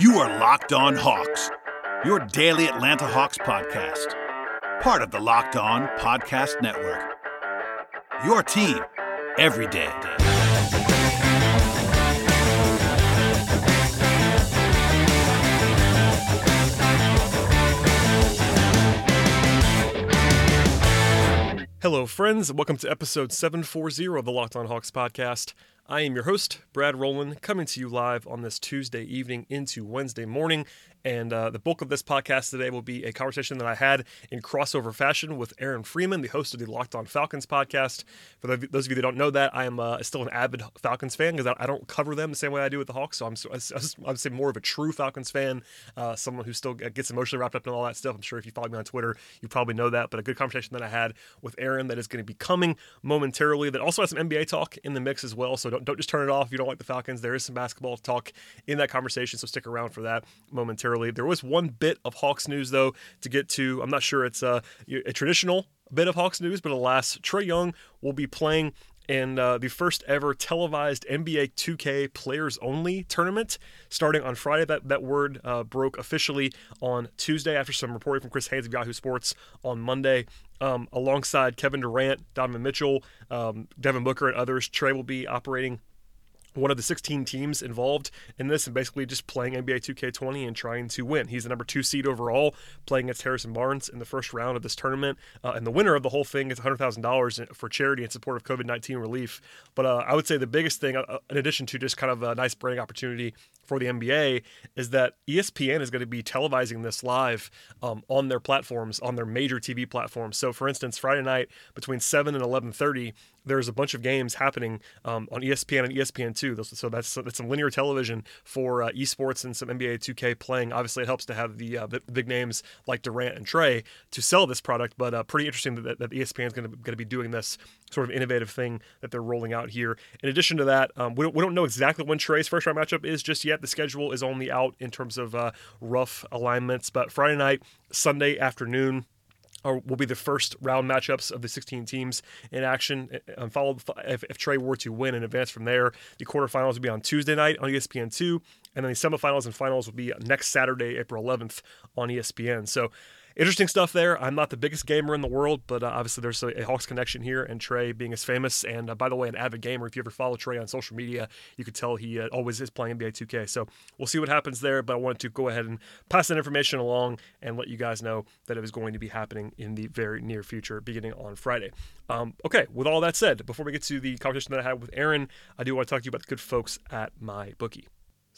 You are Locked On Hawks, your daily Atlanta Hawks podcast, part of the Locked On Podcast Network. Your team every day. Hello, friends, welcome to episode 740 of the Locked On Hawks podcast. I am your host, Brad Rowland, coming to you live on this Tuesday evening into Wednesday morning. And uh, the bulk of this podcast today will be a conversation that I had in crossover fashion with Aaron Freeman, the host of the Locked On Falcons podcast. For those of you that don't know that, I am uh, still an avid Falcons fan because I don't cover them the same way I do with the Hawks. So I'm, I would say more of a true Falcons fan, uh, someone who still gets emotionally wrapped up in all that stuff. I'm sure if you follow me on Twitter, you probably know that. But a good conversation that I had with Aaron that is going to be coming momentarily. That also has some NBA talk in the mix as well. So don't, don't just turn it off if you don't like the Falcons. There is some basketball talk in that conversation. So stick around for that momentarily momentarily. There was one bit of Hawks news, though, to get to. I'm not sure it's a, a traditional bit of Hawks news, but alas, Trae Young will be playing in uh, the first ever televised NBA 2K players only tournament starting on Friday. That, that word uh, broke officially on Tuesday after some reporting from Chris Haynes of Yahoo Sports on Monday. Um, alongside Kevin Durant, Donovan Mitchell, um, Devin Booker, and others, Trae will be operating one of the 16 teams involved in this and basically just playing NBA 2K20 and trying to win. He's the number two seed overall, playing against Harrison Barnes in the first round of this tournament. Uh, and the winner of the whole thing is $100,000 for charity in support of COVID 19 relief. But uh, I would say the biggest thing, uh, in addition to just kind of a nice branding opportunity for the NBA, is that ESPN is going to be televising this live um, on their platforms, on their major TV platforms. So, for instance, Friday night between 7 and 11:30, there's a bunch of games happening um, on ESPN and ESPN2. So that's that's some linear television for uh, esports and some NBA 2K playing. Obviously, it helps to have the, uh, big names like Durant and Trae to sell this product. But uh, pretty interesting that, that ESPN is going to be doing this sort of innovative thing that they're rolling out here. In addition to that, um, we, we don't know exactly when Trae's first round matchup is just yet. The schedule is only out in terms of uh, rough alignments. But Friday night, Sunday afternoon are, will be the first round matchups of the 16 teams in action. And followed if, if Trae were to win and advance from there, the quarterfinals will be on Tuesday night on ESPN2, and then the semifinals and finals will be next Saturday, April 11th on ESPN. So interesting stuff there. I'm not the biggest gamer in the world, but uh, obviously there's a, a, Hawks connection here, and Trae being as famous. And uh, by the way, an avid gamer. If you ever follow Trae on social media, you could tell he uh, always is playing NBA 2K. So we'll see what happens there. But I wanted to go ahead and pass that information along and let you guys know that it is going to be happening in the very near future, beginning on Friday. Um, okay, with all that said, before we get to the conversation that I had with Aaron, I do want to talk to you about the good folks at MyBookie.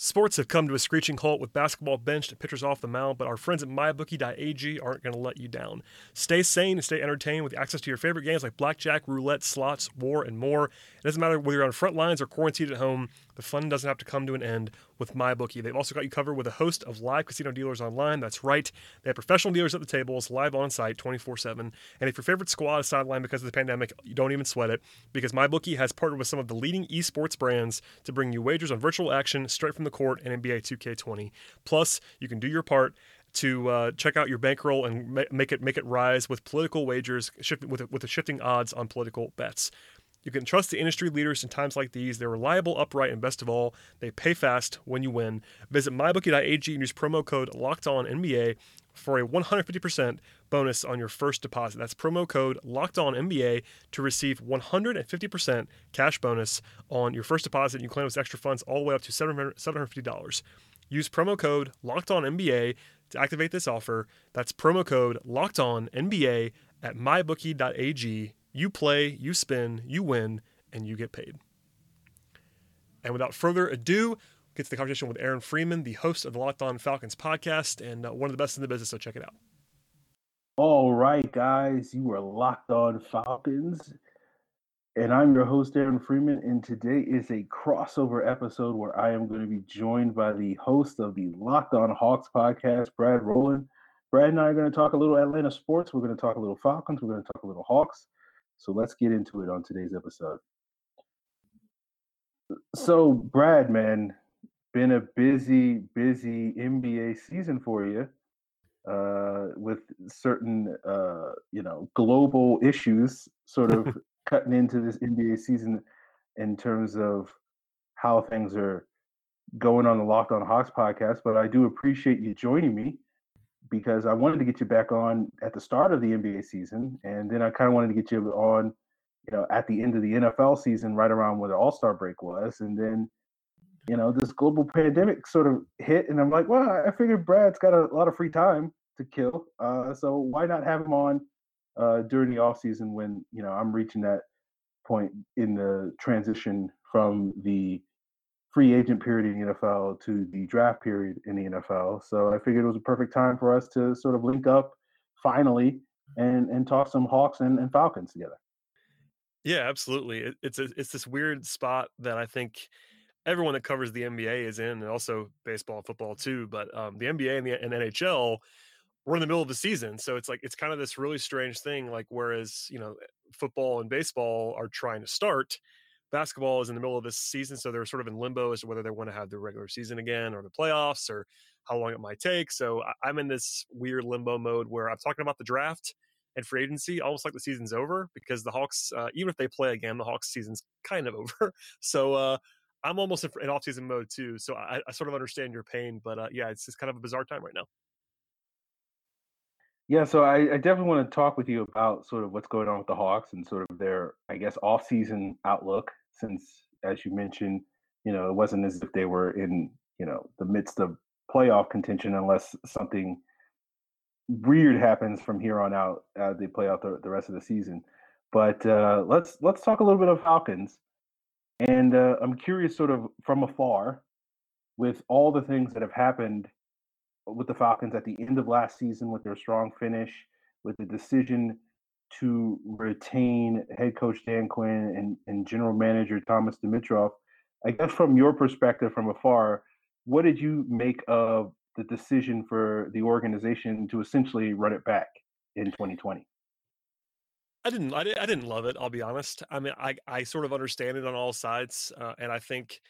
Sports have come to a screeching halt with basketball benched and pitchers off the mound, but our friends at MyBookie.ag aren't going to let you down. Stay sane and stay entertained with access to your favorite games like blackjack, roulette, slots, war, and more. It doesn't matter whether you're on front lines or quarantined at home, the fun doesn't have to come to an end with MyBookie. They've also got you covered with a host of live casino dealers online. That's right. They have professional dealers at the tables, live on site 24 7. And if your favorite squad is sidelined because of the pandemic, you don't even sweat it because MyBookie has partnered with some of the leading esports brands to bring you wagers on virtual action straight from the court and NBA 2K20. Plus, you can do your part to uh, check out your bankroll and make it make it rise with political wagers, shift, with with the shifting odds on political bets. You can trust the industry leaders in times like these. They're reliable, upright, and best of all, they pay fast when you win. Visit mybookie.ag and use promo code LOCKEDONNBA for a 150% bonus on your first deposit. That's promo code LOCKEDONNBA to receive 150% cash bonus on your first deposit. You claim those extra funds all the way up to $750. Use promo code LOCKEDONNBA to activate this offer. That's promo code LOCKEDONNBA at mybookie.ag you play, you spin, you win, and you get paid. And without further ado, get to the conversation with Aaron Freeman, the host of the Locked On Falcons podcast, and uh, one of the best in the business. So check it out. All right, guys, you are Locked On Falcons, and I'm your host Aaron Freeman. And today is a crossover episode where I am going to be joined by the host of the Locked On Hawks podcast, Brad Rowland. Brad and I are going to talk a little Atlanta sports. We're going to talk a little Falcons. We're going to talk a little Hawks. So let's get into it on today's episode. So, Brad, man, been a busy, busy NBA season for you uh, with certain, uh, you know, global issues sort of cutting into this NBA season in terms of how things are going on the Locked On Hawks podcast, but I do appreciate you joining me because I wanted to get you back on at the start of the NBA season, and then I kind of wanted to get you on, you know, at the end of the NFL season, right around where the All Star break was, and then, you know, this global pandemic sort of hit, and I'm like, well, I figured Brad's got a lot of free time to kill, uh, so why not have him on uh, during the off season when you know I'm reaching that point in the transition from the free agent period in the NFL to the draft period in the NFL. So I figured it was a perfect time for us to sort of link up finally and and talk some Hawks and, and Falcons together. Yeah, absolutely. It, it's a, it's this weird spot that I think everyone that covers the NBA is in, and also baseball, and football too. But um, the NBA and the and NHL we're in the middle of the season so it's like it's kind of this really strange thing like whereas you know football and baseball are trying to start basketball is in the middle of this season so they're sort of in limbo as to whether they want to have the regular season again or the playoffs or how long it might take so i'm in this weird limbo mode where i'm talking about the draft and free agency almost like the season's over because the hawks uh, even if they play again the hawks season's kind of over so uh, i'm almost in off-season mode too so I, I, sort of understand your pain but uh, yeah it's just kind of a bizarre time right now yeah, so I, I, definitely want to talk with you about sort of what's going on with the Hawks and sort of their, I guess, off-season outlook. Since, as you mentioned, you know, it wasn't as if they were in, you know, the midst of playoff contention unless something weird happens from here on out. Uh, they play out the, the rest of the season. But uh, let's let's talk a little bit of Falcons. And uh, I'm curious, sort of from afar, with all the things that have happened with the Falcons at the end of last season with their strong finish, with the decision to retain head coach Dan Quinn and, and general manager Thomas Dimitroff. I guess from your perspective from afar, what did you make of the decision for the organization to essentially run it back in 2020? I didn't, I didn't, I didn't love it. I'll be honest. I mean, I, I sort of understand it on all sides, uh, and I think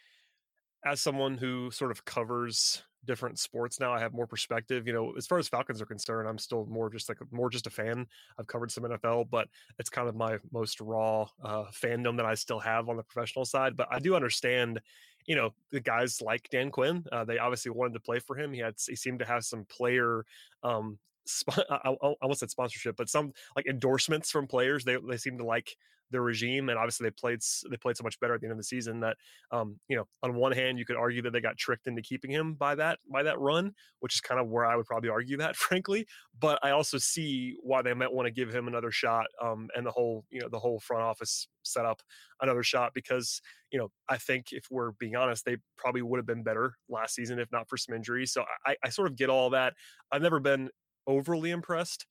as someone who sort of covers different sports now. I have more perspective. You know, as far as Falcons are concerned, I'm still more just like more just a fan. I've covered some NFL, but it's kind of my most raw uh, fandom that I still have on the professional side. But I do understand, you know, the guys like Dan Quinn. Uh, they obviously wanted to play for him. He had he seemed to have some player um, I, I, I almost said sponsorship, but some like endorsements from players. They they seem to like their regime, and obviously they played they played so much better at the end of the season that um, you know on one hand you could argue that they got tricked into keeping him by that by that run, which is kind of where I would probably argue that frankly. But I also see why they might want to give him another shot, um, and the whole you know the whole front office set up another shot because you know I think if we're being honest, they probably would have been better last season if not for some injuries. So I, I sort of get all that. I've never been overly impressed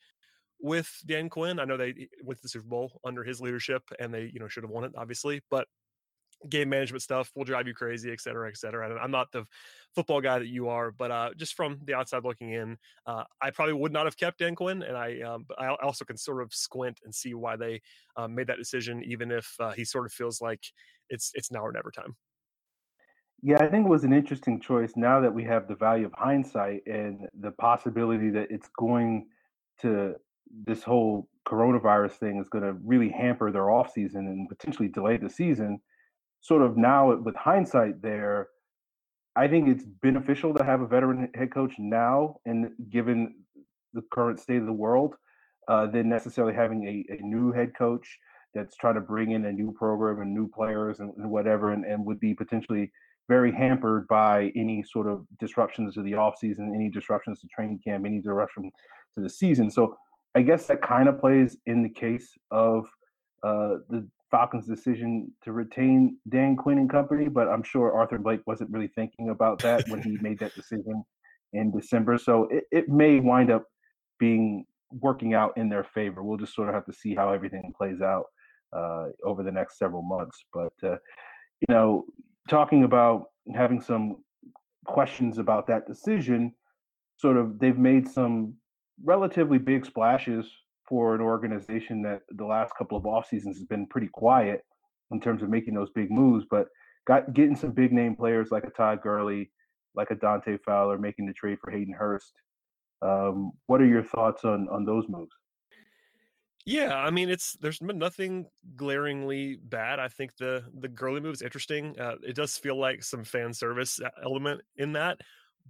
with Dan Quinn. I know they went to the Super Bowl under his leadership and they, you know, should have won it, obviously, but game management stuff will drive you crazy, et cetera, et cetera. And I'm not the football guy that you are, but uh, just from the outside looking in, uh, I probably would not have kept Dan Quinn. And I, um, I also can sort of squint and see why they um, made that decision, even if uh, he sort of feels like it's it's now or never time. Yeah, I think it was an interesting choice now that we have the value of hindsight and the possibility that it's going to this whole coronavirus thing is going to really hamper their offseason and potentially delay the season. Sort of now with hindsight there, I think it's beneficial to have a veteran head coach now and given the current state of the world uh, than necessarily having a, a new head coach that's trying to bring in a new program and new players and, and whatever and, and would be potentially very hampered by any sort of disruptions to the offseason, any disruptions to training camp, any disruption to the season. So I guess that kind of plays in the case of uh, the Falcons' decision to retain Dan Quinn and company, but I'm sure Arthur Blank wasn't really thinking about that when he made that decision in December. So it, it may wind up being working out in their favor. We'll just sort of have to see how everything plays out uh, over the next several months. But uh, you know, talking about having some questions about that decision, sort of they've made some relatively big splashes for an organization that the last couple of off seasons has been pretty quiet in terms of making those big moves, but got getting some big name players like a Todd Gurley, like a Dante Fowler, making the trade for Hayden Hurst. Um, what are your thoughts on on those moves? Yeah, I mean, it's there's been nothing glaringly bad. I think the the Gurley move is interesting. Uh, it does feel like some fan service uh, element in that,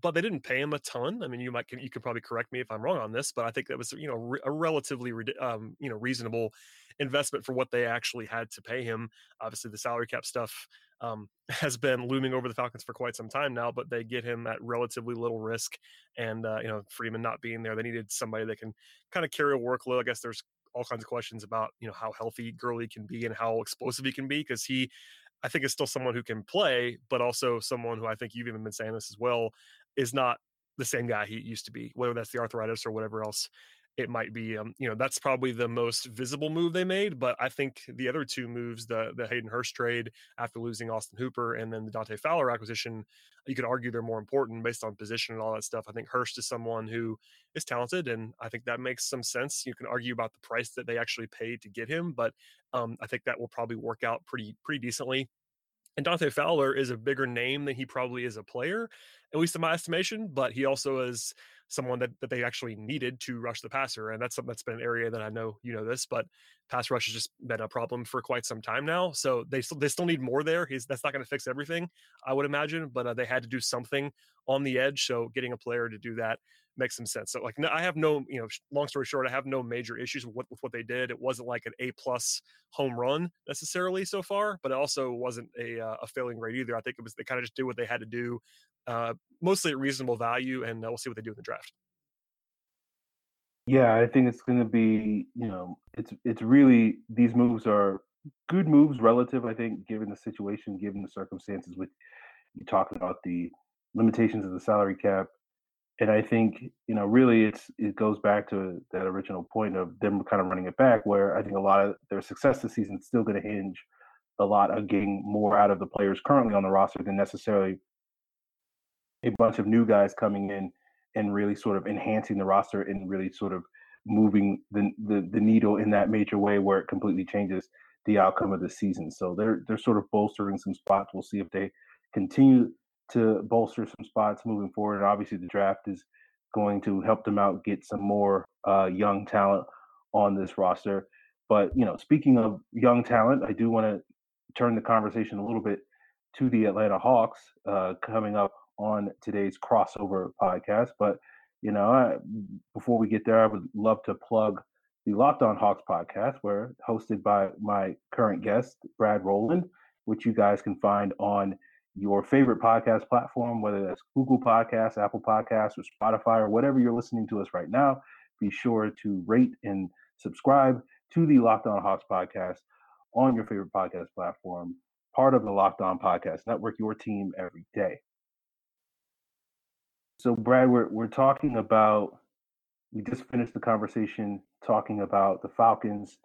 but they didn't pay him a ton. I mean, you might you could probably correct me if I'm wrong on this, but I think that was you know a relatively um, you know reasonable investment for what they actually had to pay him. Obviously, the salary cap stuff um, has been looming over the Falcons for quite some time now, but they get him at relatively little risk. And uh, you know, Freeman not being there, they needed somebody that can kind of carry a workload. I guess there's all kinds of questions about you know how healthy Gurley can be and how explosive he can be because he I think is still someone who can play, but also someone who I think you've even been saying this as well is not the same guy he used to be, whether that's the arthritis or whatever else it might be um, you know that's probably the most visible move they made but i think the other two moves the the hayden hurst trade after losing austin hooper and then the dante fowler acquisition you could argue they're more important based on position and all that stuff. I think hurst is someone who is talented and i think that makes some sense. You can argue about the price that they actually paid to get him but um, i think that will probably work out pretty pretty decently and Dante Fowler is a bigger name than he probably is a player, at least in my estimation. But he also is someone that, that they actually needed to rush the passer. And that's something that's been an area that I know you know this, but pass rush has just been a problem for quite some time now. So they still they still need more there. He's that's not going to fix everything, I would imagine, but uh, they had to do something on the edge. So getting a player to do that makes some sense. So like I have no, you know, long story short, I have no major issues with what, with what they did. It wasn't like an A plus home run necessarily so far, but it also wasn't a uh, a failing rate either. I think it was they kind of just did what they had to do, uh, mostly at reasonable value, and uh, we'll see what they do in the draft. Yeah, I think it's going to be, you know, it's it's really these moves are good moves relative. I think, given the situation, given the circumstances, with you talking about the limitations of the salary cap, and I think you know, really, it's it goes back to that original point of them kind of running it back, where I think a lot of their success this season is still going to hinge a lot on getting more out of the players currently on the roster than necessarily a bunch of new guys coming in and really sort of enhancing the roster and really sort of moving the, the the needle in that major way where it completely changes the outcome of the season. So they're they're sort of bolstering some spots. We'll see if they continue to bolster some spots moving forward. And obviously the draft is going to help them out get some more uh, young talent on this roster. But you know, speaking of young talent, I do want to turn the conversation a little bit to the Atlanta Hawks uh, coming up on today's crossover podcast. But you know, I, before we get there, I would love to plug the Locked On Hawks podcast, where hosted by my current guest Brad Rowland, which you guys can find on your favorite podcast platform, whether that's Google Podcasts, Apple Podcasts, or Spotify, or whatever you're listening to us right now. Be sure to rate and subscribe to the Locked On Hawks podcast on your favorite podcast platform, part of the Locked On Podcast Network, your team every day. So, Brad, we're we're talking about. We just finished the conversation talking about the Falcons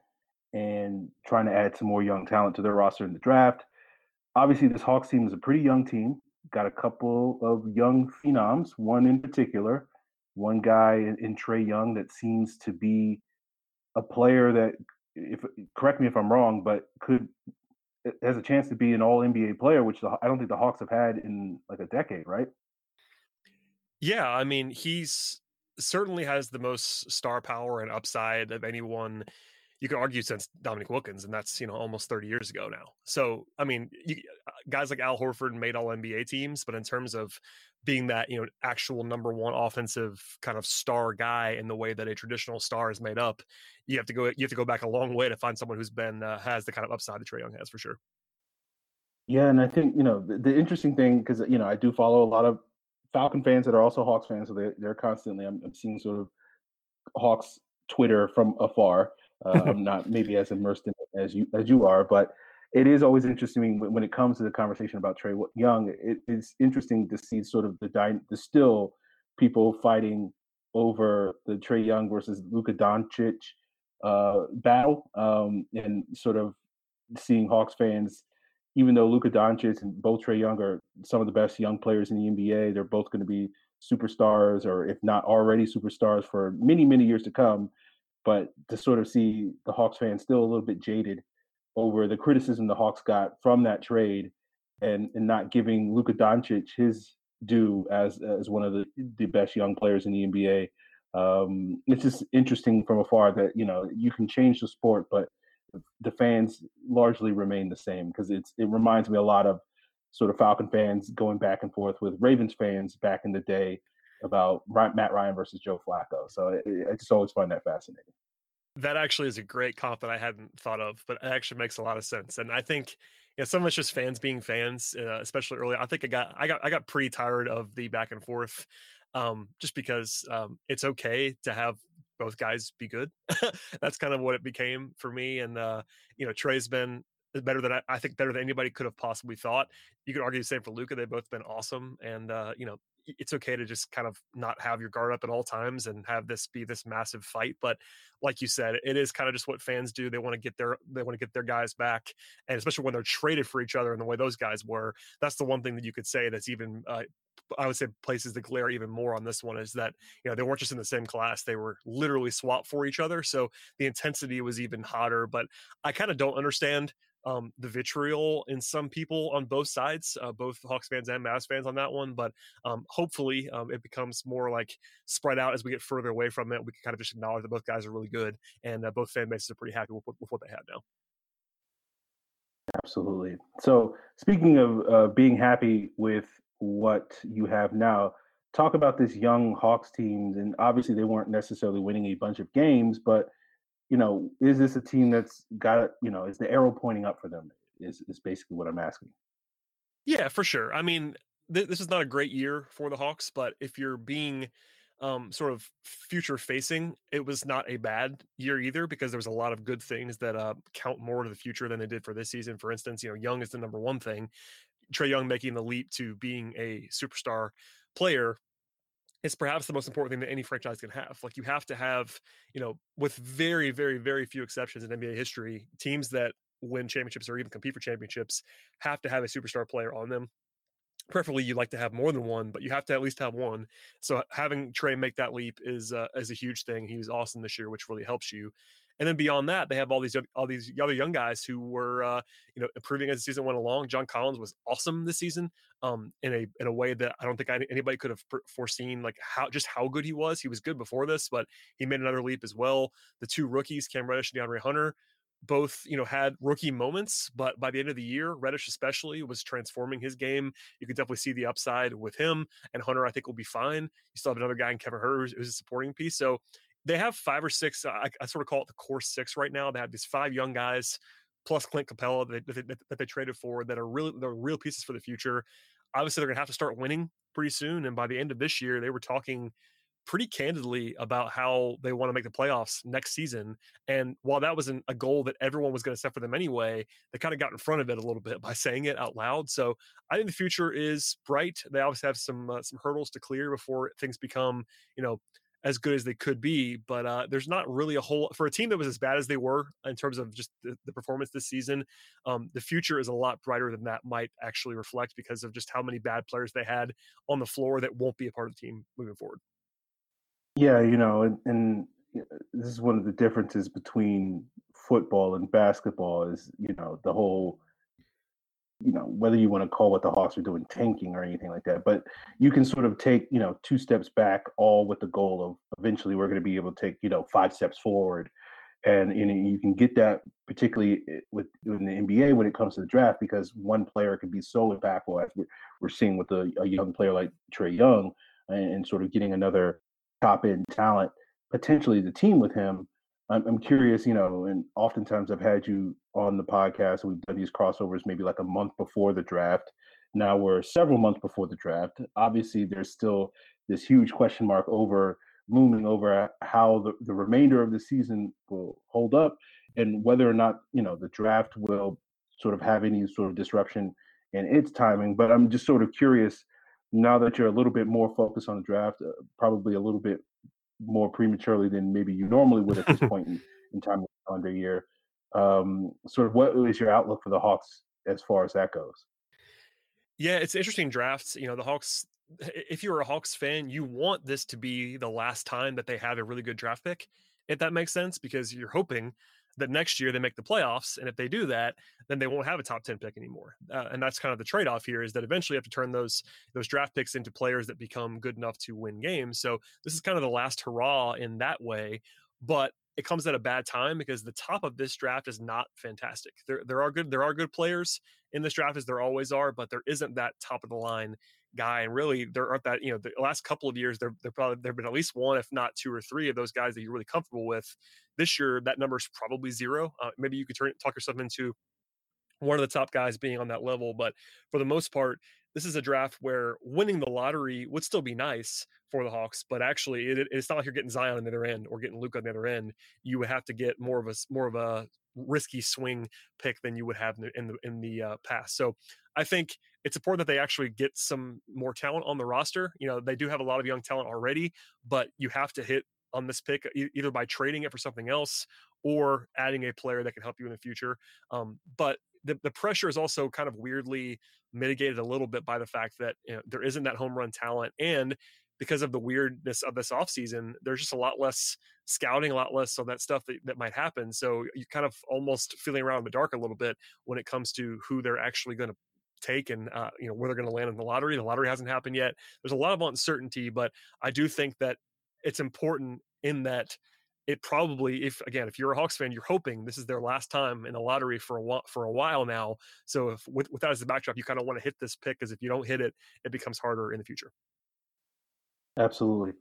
and trying to add some more young talent to their roster in the draft. Obviously, this Hawks team is a pretty young team. Got a couple of young phenoms. One in particular, one guy in, Trae Young that seems to be a player that, if correct me if I'm wrong, but could has a chance to be an All NBA player, which the, I don't think the Hawks have had in like a decade, right? Yeah, I mean, he's certainly has the most star power and upside of anyone you could argue since Dominique Wilkins, and that's you know almost 30 years ago now. So I mean, you, uh, guys like Al Horford made All NBA teams, but in terms of being that you know actual number one offensive kind of star guy in the way that a traditional star is made up, you have to go you have to go back a long way to find someone who's been uh, has the kind of upside that Trae Young has for sure. Yeah, and I think you know the, the interesting thing because you know I do follow a lot of Falcon fans that are also Hawks fans, so they they're constantly I'm, I'm seeing sort of Hawks Twitter from afar. Uh, I'm not maybe as immersed in it as you as you are, but it is always interesting when, when it comes to the conversation about Trae Young. It, it's interesting to see sort of the dy- the still people fighting over the Trae Young versus Luka Doncic uh, battle, um, and sort of seeing Hawks fans even though Luka Doncic and both Trae Young are some of the best young players in the NBA, they're both going to be superstars, or if not already superstars, for many, many years to come. But to sort of see the Hawks fans still a little bit jaded over the criticism the Hawks got from that trade, and and not giving Luka Doncic his due as as one of the the best young players in the NBA. Um, it's just interesting from afar that you know you can change the sport, but the fans largely remain the same because it's it reminds me a lot of sort of Falcon fans going back and forth with Ravens fans back in the day about Matt Ryan versus Joe Flacco. So it, it, I just always find that fascinating. That actually is a great comp that I hadn't thought of, but it actually makes a lot of sense. And I think you know, some of it's just fans being fans, uh, especially early. I think I got I got I got pretty tired of the back and forth, um, just because um, it's okay to have both guys be good. That's kind of what it became for me. And uh, you know, Trae's been better than I, I, think better than anybody could have possibly thought. You could argue the same for Luka. They've both been awesome, and uh, you know, it's okay to just kind of not have your guard up at all times and have this be this massive fight. But like you said, it is kind of just what fans do. They want to get their they want to get their guys back, and especially when they're traded for each other and the way those guys were. That's the one thing that you could say that's even uh, I would say places the glare even more on this one is that you know they weren't just in the same class; they were literally swapped for each other. So the intensity was even hotter. But I kind of don't understand um, the vitriol in some people on both sides, uh, both Hawks fans and Mavs fans on that one. But um, hopefully, um, it becomes more like spread out as we get further away from it. We can kind of just acknowledge that both guys are really good, and uh, both fan bases are pretty happy with, with what they have now. Absolutely. So, speaking of uh, being happy with what you have now, talk about this young Hawks team. And obviously, they weren't necessarily winning a bunch of games, but you know, is this a team that's got, you know, is the arrow pointing up for them? Is is basically what I'm asking. Yeah, for sure. I mean, th- this is not a great year for the Hawks, but if you're being um, sort of future facing, it was not a bad year either because there was a lot of good things that uh, count more to the future than they did for this season. For instance, you know, Young is the number one thing. Trae Young making the leap to being a superstar player is perhaps the most important thing that any franchise can have. Like you have to have, you know, with very, very, very few exceptions in NBA history, teams that win championships or even compete for championships have to have a superstar player on them. Preferably, you'd like to have more than one, but you have to at least have one. So having Trae make that leap is uh, is a huge thing. He was awesome this year, which really helps you. And then beyond that, they have all these all these other young guys who were uh, you know improving as the season went along. John Collins was awesome this season um, in a in a way that I don't think anybody could have foreseen like how just how good he was. He was good before this, but he made another leap as well. The two rookies, Cam Reddish and DeAndre Hunter, both you know had rookie moments, but by the end of the year, Reddish especially was transforming his game. You could definitely see the upside with him, and Hunter I think will be fine. You still have another guy in Kevin Huerter who's, who's a supporting piece. So they have five or six. I, I, sort of call it the core six right now. They have these five young guys plus Clint Capela that, that, that, that they traded for that are really they're real pieces for the future. Obviously, they're going to have to start winning pretty soon. And by the end of this year, they were talking pretty candidly about how they want to make the playoffs next season. And while that wasn't a goal that everyone was going to set for them anyway, they kind of got in front of it a little bit by saying it out loud. So I think the future is bright. They obviously have some uh, some hurdles to clear before things become, you know, as good as they could be. But uh, there's not really a whole for a team that was as bad as they were in terms of just the, the performance this season. Um, the future is a lot brighter than that might actually reflect because of just how many bad players they had on the floor that won't be a part of the team moving forward. Yeah, you know, and, and this is one of the differences between football and basketball is you know the whole you know whether you want to call what the Hawks are doing tanking or anything like that, but you can sort of take you know two steps back, all with the goal of eventually we're going to be able to take you know five steps forward, and you, know, you can get that particularly eh, with in the NBA when it comes to the draft because one player can be so impactful as we're, seeing with a, a young player like Trae Young and, and sort of getting another top end talent potentially the team with him I'm, I'm curious, you know, and oftentimes I've had you on the podcast. We've done these crossovers maybe like a month before the draft. Now we're several months before the draft. Obviously, there's still this huge question mark over looming over how the, the remainder of the season will hold up and whether or not, you know, the draft will sort of have any sort of disruption in its timing. But I'm just sort of curious now that you're a little bit more focused on the draft, uh, probably a little bit more prematurely than maybe you normally would at this point in, in time of the calendar year. Um, sort of what is your outlook for the Hawks as far as that goes? Yeah, it's interesting drafts. You know, the Hawks, if you're a Hawks fan, you want this to be the last time that they have a really good draft pick, if that makes sense, because you're hoping that next year they make the playoffs. And if they do that, then they won't have a top 10 pick anymore. Uh, and that's kind of the trade off here is that eventually you have to turn those, those draft picks into players that become good enough to win games. So this is kind of the last hurrah in that way. But it comes at a bad time because the top of this draft is not fantastic. There, there are good, there are good players in this draft as there always are, but there isn't that top of the line guy. And really, there aren't that. You know, the last couple of years, there there probably there have been at least one, if not two or three, of those guys that you're really comfortable with. This year, that number is probably zero. Uh, maybe you could turn talk yourself into one of the top guys being on that level, but for the most part, this is a draft where winning the lottery would still be nice for the Hawks, but actually, it, it's not like you're getting Zion on the other end or getting Luke on the other end. You would have to get more of a more of a risky swing pick than you would have in the in the, in the uh, past. So I think it's important that they actually get some more talent on the roster. You know, they do have a lot of young talent already, but you have to hit on this pick either by trading it for something else or adding a player that can help you in the future. Um, but the, the pressure is also kind of weirdly mitigated a little bit by the fact that you know, there isn't that home run talent and because of the weirdness of this offseason, there's just a lot less scouting, a lot less of that stuff that, that might happen. So you kind of almost feeling around in the dark a little bit when it comes to who they're actually going to take and uh, you know where they're going to land in the lottery. The lottery hasn't happened yet. There's a lot of uncertainty, but I do think that it's important in that it probably if again if you're a Hawks fan, you're hoping this is their last time in the lottery for a while, for a while now. So if with, with that as the backdrop, you kind of want to hit this pick because if you don't hit it, it becomes harder in the future. Absolutely.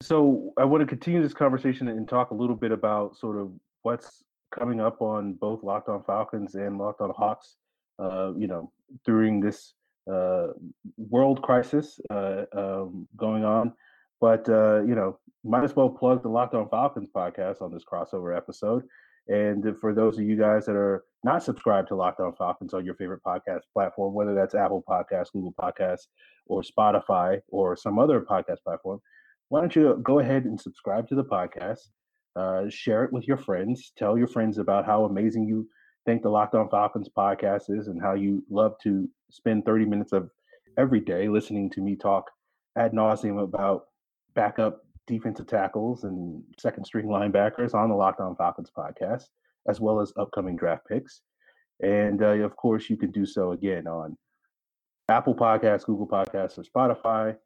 So I want to continue this conversation and talk a little bit about sort of what's coming up on both Locked On Falcons and Locked On Hawks. Uh, you know, during this uh, world crisis uh, um, going on. But uh, you know, might as well plug the Locked On Falcons podcast on this crossover episode. And for those of you guys that are not subscribed to Locked On Falcons on your favorite podcast platform, whether that's Apple Podcasts, Google Podcasts, or Spotify, or some other podcast platform, why don't you go ahead and subscribe to the podcast? Uh, share it with your friends. Tell your friends about how amazing you think the Locked On Falcons podcast is and how you love to spend 30 minutes of every day listening to me talk ad nauseum about backup defensive tackles and second string linebackers on the Locked On Falcons podcast, as well as upcoming draft picks. And uh, of course, you can do so again on Apple Podcasts, Google Podcasts, or Spotify.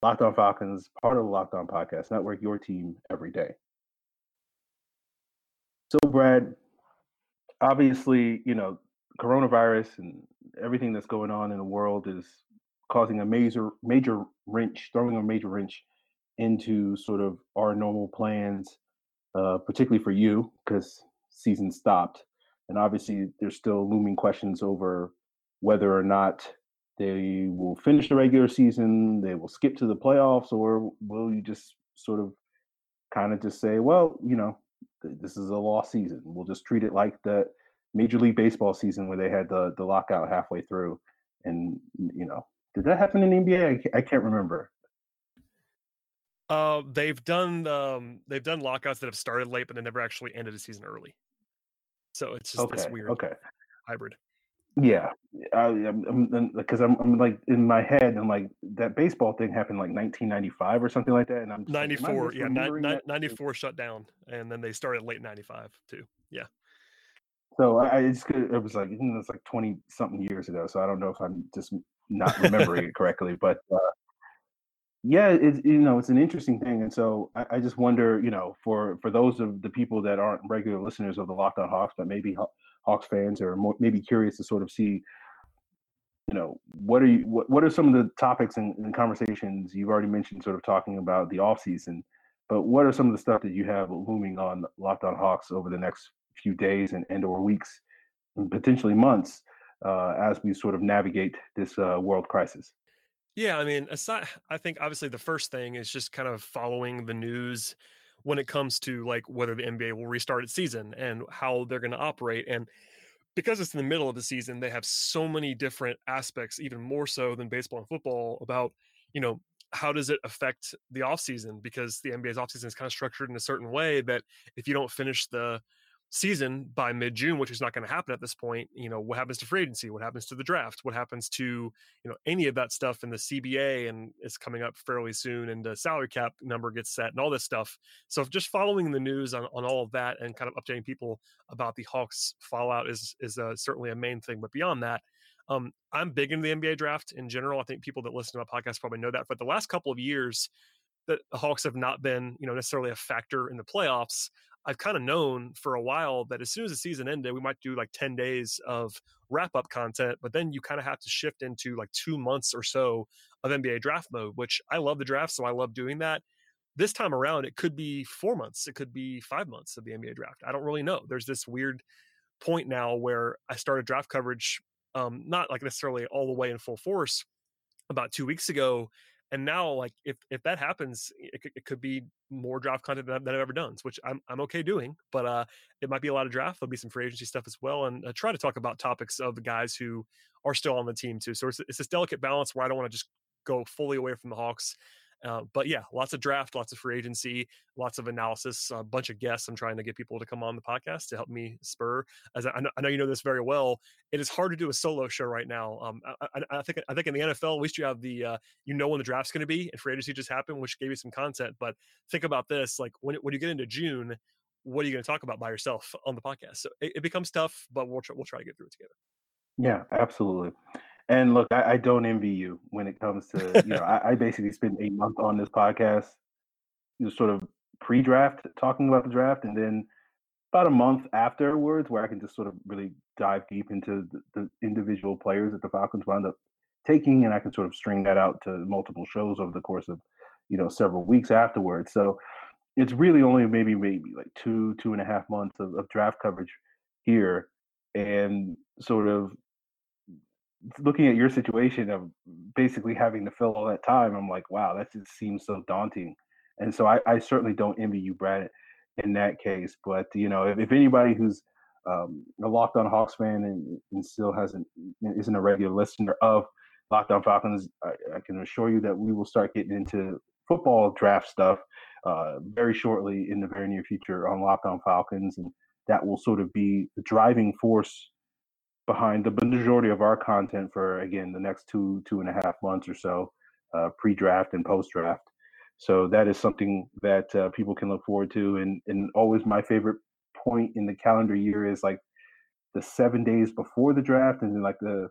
Locked On Falcons, part of the Locked On Podcast Network, your team every day. So, Brad, obviously, you know, coronavirus and everything that's going on in the world is causing a major, major wrench, throwing a major wrench into sort of our normal plans, uh, particularly for you, because season stopped. And obviously, there's still looming questions over whether or not they will finish the regular season, they will skip to the playoffs, or will you just sort of kind of just say, well, you know, this is a lost season. We'll just treat it like the Major League Baseball season where they had the the lockout halfway through, and you know, did that happen in NBA? I, I can't remember. Uh, they've done um, they've done lockouts that have started late, but they never actually ended a season early. So it's just okay, this weird okay. hybrid. Yeah, because I'm, I'm, I'm like in my head, I'm like that baseball thing happened like 1995 or something like that, and I'm 94. Like, yeah, ni- 94 shut down, and then they started late 95 too. Yeah. So I, I just it was like it's like 20 something years ago. So I don't know if I'm just not remembering it correctly, but uh, yeah, it's you know it's an interesting thing, and so I, I, just wonder, you know, for for those of the people that aren't regular listeners of the Locked On Hawks, but maybe Hawks fans are more, maybe curious to sort of see, you know, what are you what, what are some of the topics and, and conversations you've already mentioned, sort of talking about the off season, but what are some of the stuff that you have looming on Locked On Hawks over the next few days and, and or weeks and potentially months uh, as we sort of navigate this uh, world crisis? Yeah, I mean, aside, I think obviously the first thing is just kind of following the news when it comes to like whether the NBA will restart its season and how they're going to operate. And because it's in the middle of the season, they have so many different aspects, even more so than baseball and football, about you know how does it affect the offseason because the NBA's offseason is kind of structured in a certain way that if you don't finish the season by mid June, which is not going to happen at this point, you know, what happens to free agency? What happens to the draft? What happens to, you know, any of that stuff in the CBA and it's coming up fairly soon and the salary cap number gets set and all this stuff. So just following the news on, on all of that and kind of updating people about the Hawks fallout is, is uh, certainly a main thing. But beyond that, um, I'm big into the NBA draft in general. I think people that listen to my podcast probably know that. But the last couple of years, that the Hawks have not been, you know, necessarily a factor in the playoffs. I've kind of known for a while that as soon as the season ended, we might do like 10 days of wrap up content, but then you kind of have to shift into like two months or so of NBA draft mode, which I love the draft. So I love doing that. This time around, it could be four months, it could be five months of the NBA draft. I don't really know. There's this weird point now where I started draft coverage, um, not like necessarily all the way in full force about two weeks ago and now like if if that happens it, it could be more draft content than, than, i've ever done which i'm, I'm okay doing but uh it might be a lot of draft there'll be some free agency stuff as well and uh, try to talk about topics of the guys who are still on the team too so it's, it's this delicate balance where i don't want to just go fully away from the hawks uh, but yeah, lots of draft, lots of free agency, lots of analysis, a bunch of guests. I'm trying to get people to come on the podcast to help me spur. As I, I know, you know this very well, it is hard to do a solo show right now. Um, I, I, think I think in the NFL, at least you have the uh, you know when the draft's going to be, and free agency just happened, which gave you some content. But think about this: like when when you get into June, what are you going to talk about by yourself on the podcast? So it, it becomes tough, but we'll try, we'll try to get through it together. Yeah, absolutely. And look, I, I, don't envy you when it comes to you know. I, I, basically spent a month on this podcast, just sort of pre-draft talking about the draft, and then about a month afterwards, where I can just sort of really dive deep into the, the individual players that the Falcons wound up taking, and I can sort of string that out to multiple shows over the course of you know several weeks afterwards. So it's really only maybe maybe like two two and a half months of, of draft coverage here, and sort of looking at your situation of basically having to fill all that time, I'm like, wow, that just seems so daunting. And so I, I certainly don't envy you, Brad, in that case. But you know, if, if anybody who's um, a Locked On Hawks fan and, and still hasn't isn't a regular listener of Locked On Falcons, I, I, can assure you that we will start getting into football draft stuff uh, very shortly in the very near future on Locked On Falcons, and that will sort of be the driving force behind the majority of our content for again the next two two and a half months or so, uh, pre-draft and post-draft. So that is something that uh, people can look forward to, and and always my favorite point in the calendar year is like the seven days before the draft, and then like the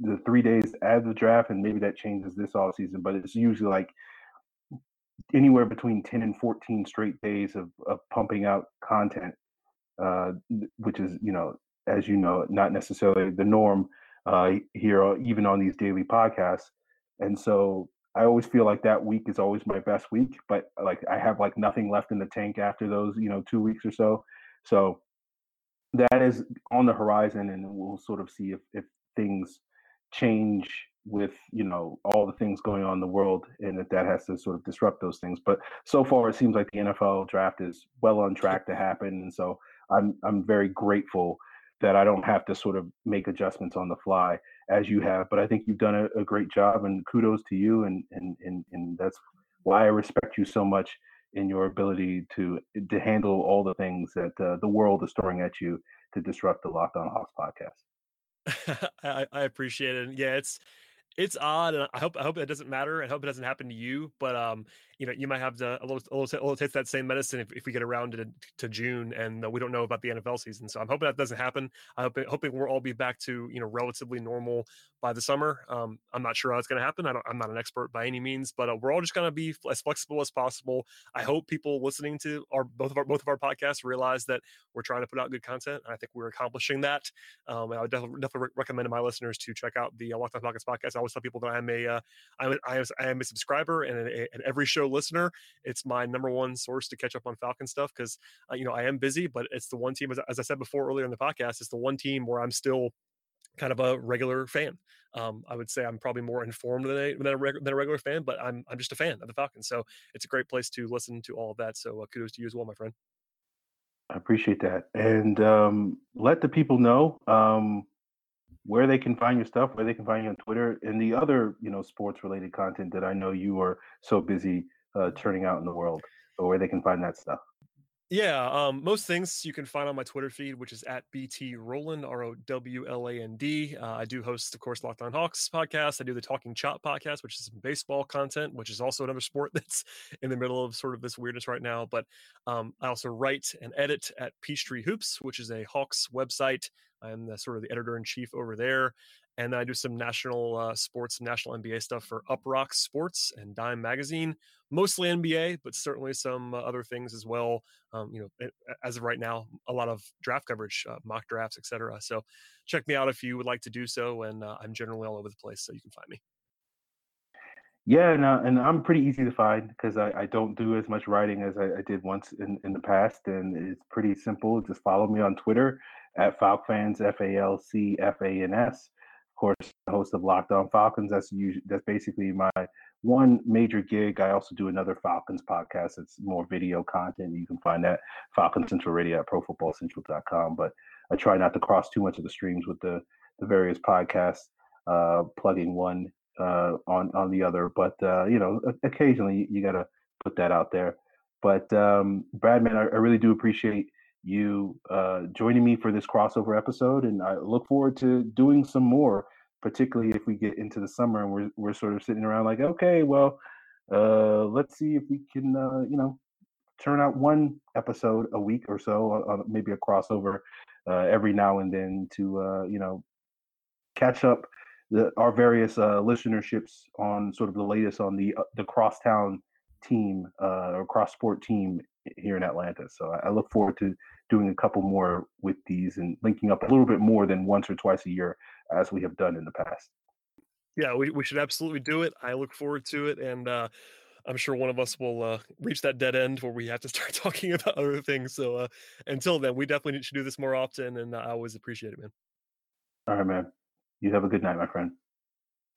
the three days after the draft, and maybe that changes this off season, but it's usually like anywhere between 10 and 14 straight days of, of pumping out content uh, which is you know as you know, not necessarily the norm uh, here, uh, even on these daily podcasts. And so I always feel like that week is always my best week, but like I have like nothing left in the tank after those, you know, two weeks or so. So that is on the horizon, and we'll sort of see if, if things change with you know all the things going on in the world and that that has to sort of disrupt those things but so far it seems like the NFL draft is well on track to happen and so I'm I'm very grateful that I don't have to sort of make adjustments on the fly as you have. But I think you've done a, a great job, and kudos to you. And and and and that's why I respect you so much in your ability to to handle all the things that uh, the world is throwing at you to disrupt the Locked On Hawks podcast. I, I appreciate it. Yeah, it's it's odd, and I hope I hope it doesn't matter. I hope it doesn't happen to you. But um, you know, you might have to a little a little, a little taste that same medicine if, if we get around to, to June, and uh, we don't know about the NFL season. So I'm hoping that doesn't happen. I hope hoping we'll all be back to you know relatively normal by the summer. Um, I'm not sure how it's going to happen. I am not an expert by any means, but uh, we're all just going to be as flexible as possible. I hope people listening to our both of our both of our podcasts realize that we're trying to put out good content, I think we're accomplishing that. Um, and I would definitely, definitely recommend to my listeners to check out the uh, Locked On Falcons podcast. I always tell people that I'm a uh, I'm, I, am, I am a subscriber and a, an every show listener. It's my number one source to catch up on Falcon stuff because uh, you know I am busy, but it's the one team as, as I said before earlier in the podcast. It's the one team where I'm still kind of a regular fan. Um, I would say I'm probably more informed than a, than a, reg- than a regular fan, but I'm I'm just a fan of the Falcons. So it's a great place to listen to all of that. So uh, kudos to you as well, my friend. I appreciate that, and um, let the people know um, where they can find your stuff, where they can find you on Twitter, and the other you know sports related content that I know you are so busy uh, turning out in the world, or where they can find that stuff. Yeah, um, most things you can find on my Twitter feed, which is at BT Rowland, R O W L A N D. Uh, I do host, of course, Locked On Hawks podcast. I do the Talking Chop podcast, which is some baseball content, which is also another sport that's in the middle of sort of this weirdness right now. But um, I also write and edit at Peachtree Hoops, which is a Hawks website. I'm the sort of the editor in chief over there and then I do some national uh, sports, national NBA stuff for Uproxx Sports and Dime Magazine, mostly NBA, but certainly some uh, other things as well. Um, you know, as of right now, a lot of draft coverage, uh, mock drafts, etc. So check me out if you would like to do so, and uh, I'm generally all over the place, so you can find me. Yeah, and, uh, and I'm pretty easy to find because I, I, don't do as much writing as I, I, did once in, in the past, and it's pretty simple. Just follow me on Twitter at FalcFans, F A L C F A N S course, host of Locked On Falcons. That's usually, that's basically my one major gig. I also do another Falcons podcast. It's more video content. You can find that Falcon Central Radio at ProFootballCentral.com. But I try not to cross too much of the streams with the the various podcasts, uh, plugging one uh, on on the other. But uh, you know, occasionally you got to put that out there. But um, Bradman, I, I really do appreciate you uh, joining me for this crossover episode, and I look forward to doing some more. Particularly if we get into the summer and we're we're sort of sitting around like, okay, well, uh, let's see if we can, uh, you know, turn out one episode a week or so, uh, uh maybe a crossover uh, every now and then to, uh, you know, catch up the, our various uh, listenerships on sort of the latest on the the crosstown team uh, or cross sport team here in Atlanta. So I, look forward to doing a couple more with these and linking up a little bit more than once or twice a year as we have done in the past. Yeah, we, we should absolutely do it. I look forward to it. And uh, I'm sure one of us will uh, reach that dead end where we have to start talking about other things. So uh, until then, we definitely should do this more often. And I always appreciate it, man. All right, man. You have a good night, my friend.